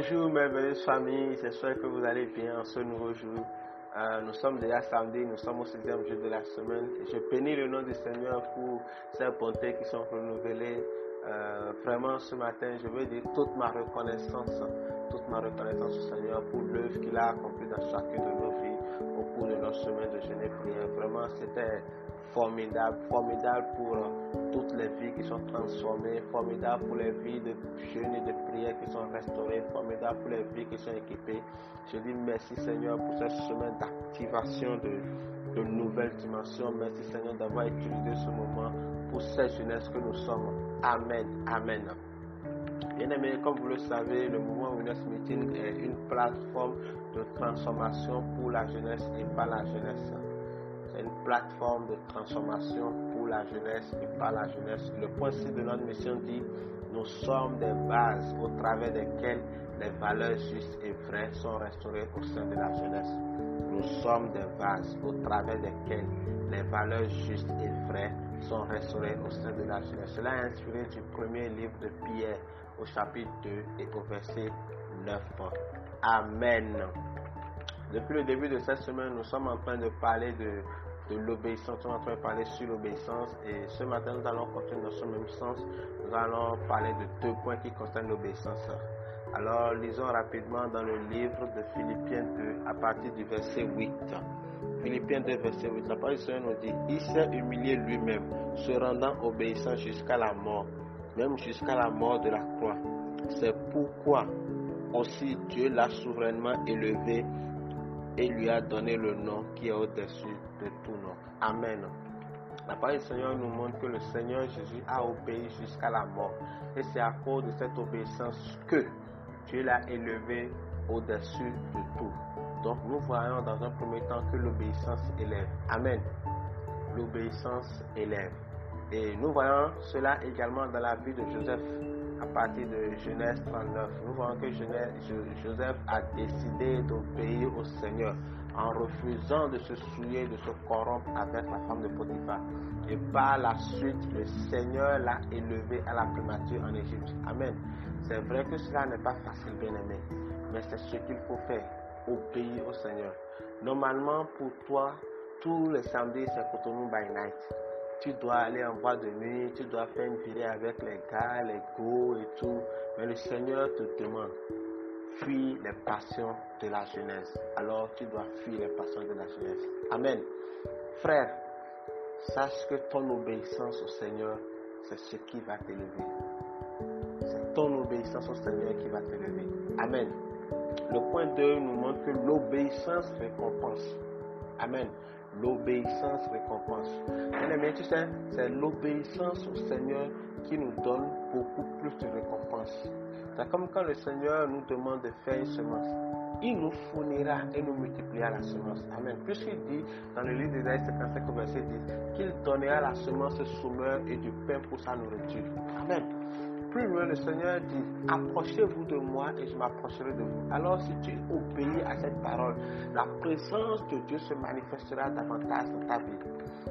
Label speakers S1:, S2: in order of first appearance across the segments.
S1: Bonjour merveilleuse famille, j'espère que vous allez bien en ce nouveau jour. Euh, nous sommes déjà samedi, nous sommes au sixième jour de la semaine. Je bénis le nom du Seigneur pour ces bontés qui sont renouvelées. Euh, vraiment ce matin, je veux dire toute ma reconnaissance, toute ma reconnaissance au Seigneur pour l'œuvre qu'il a accomplie dans chacune de nos vies au cours de notre semaine de jeûne et prière. Vraiment, c'était formidable, formidable pour toutes les vies qui sont transformées, formidable pour les vies de jeûne et de qui sont restaurées, formidable pour les vies qui sont équipées. Je dis merci Seigneur pour cette semaine d'activation de, de nouvelles dimensions. Merci Seigneur d'avoir utilisé ce moment pour cette jeunesse que nous sommes. Amen. Amen. Bien aimé, comme vous le savez, le mouvement Winners Meeting est une plateforme de transformation pour la jeunesse et pas la jeunesse. C'est une plateforme de transformation la jeunesse et pas la jeunesse. Le principe de notre mission dit nous sommes des bases au travers desquelles les valeurs justes et vraies sont restaurées au sein de la jeunesse. Nous sommes des vases au travers desquelles les valeurs justes et vraies sont restaurées au sein de la jeunesse. Cela est inspiré du premier livre de Pierre au chapitre 2 et au verset 9. Amen. Depuis le début de cette semaine, nous sommes en train de parler de, de l'obéissance. Train de parler sur l'obéissance. Et ce matin, nous allons continuer dans ce même sens. Nous allons parler de deux points qui concernent l'obéissance. Alors, lisons rapidement dans le livre de Philippiens 2 à partir du verset 8. Philippiens 2, verset 8. La parole du nous dit Il s'est humilié lui-même, se rendant obéissant jusqu'à la mort, même jusqu'à la mort de la croix. C'est pourquoi aussi Dieu l'a souverainement élevé et lui a donné le nom qui est au-dessus de tout nom. Amen. La parole du Seigneur nous montre que le Seigneur Jésus a obéi jusqu'à la mort. Et c'est à cause de cette obéissance que Dieu l'a élevé au-dessus de tout. Donc nous voyons dans un premier temps que l'obéissance élève. Amen. L'obéissance élève. Et nous voyons cela également dans la vie de Joseph à partir de Genèse 39. Nous voyons que Joseph a décidé d'obéir au Seigneur en refusant de se souiller, de se corrompre avec la femme de Potiphar. Et par la suite, le Seigneur l'a élevé à la primature en Égypte. Amen. C'est vrai que cela n'est pas facile, bien aimé, mais c'est ce qu'il faut faire, obéir au Seigneur. Normalement, pour toi, tous les samedis, c'est Cotonou by night tu dois aller en boîte de nuit, tu dois faire une virée avec les gars, les go et tout. Mais le Seigneur te demande, fuis les passions de la jeunesse. Alors tu dois fuir les passions de la jeunesse. Amen. Frère, sache que ton obéissance au Seigneur, c'est ce qui va t'élever. C'est ton obéissance au Seigneur qui va t'élever. Amen. Le point 2 nous montre que l'obéissance récompense. Amen l'obéissance récompense. Bien tu sais, c'est l'obéissance au Seigneur qui nous donne beaucoup plus de récompense. C'est comme quand le Seigneur nous demande de faire une semence. Il nous fournira et nous multipliera la semence. Amen. Puisqu'il dit dans le livre d'Ésaïe 55 verset 10 qu'il donnera la semence sommeur et du pain pour sa nourriture. Amen. Plus loin, le Seigneur dit, approchez-vous de moi et je m'approcherai de vous. Alors si tu obéis à cette parole, la présence de Dieu se manifestera davantage dans ta vie.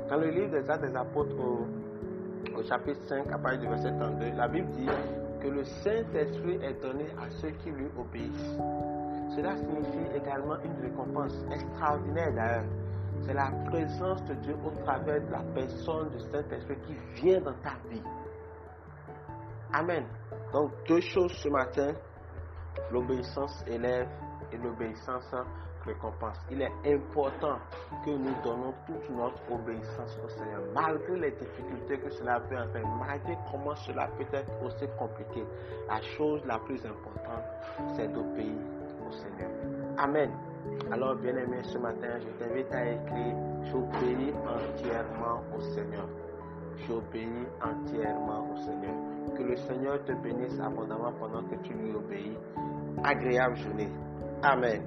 S1: Dans le livre des Actes des Apôtres au, chapitre 5, à partir du verset 32, la Bible dit que le Saint-Esprit est donné à ceux qui lui obéissent. Cela signifie également une récompense extraordinaire d'ailleurs. C'est la présence de Dieu au travers de la personne du Saint-Esprit qui vient dans ta vie. Amen. Donc deux choses ce matin, l'obéissance élève et l'obéissance récompense. Il est important que nous donnons toute notre obéissance au Seigneur, malgré les difficultés que cela peut avoir, malgré comment cela peut être aussi compliqué. La chose la plus importante, c'est d'obéir au Seigneur. Amen. Alors, bien aimé, ce matin, je t'invite à écrire J'obéis entièrement au Seigneur. J'obéis entièrement au Seigneur. Que le Seigneur te bénisse abondamment pendant que tu lui obéis. Agréable journée. Amen.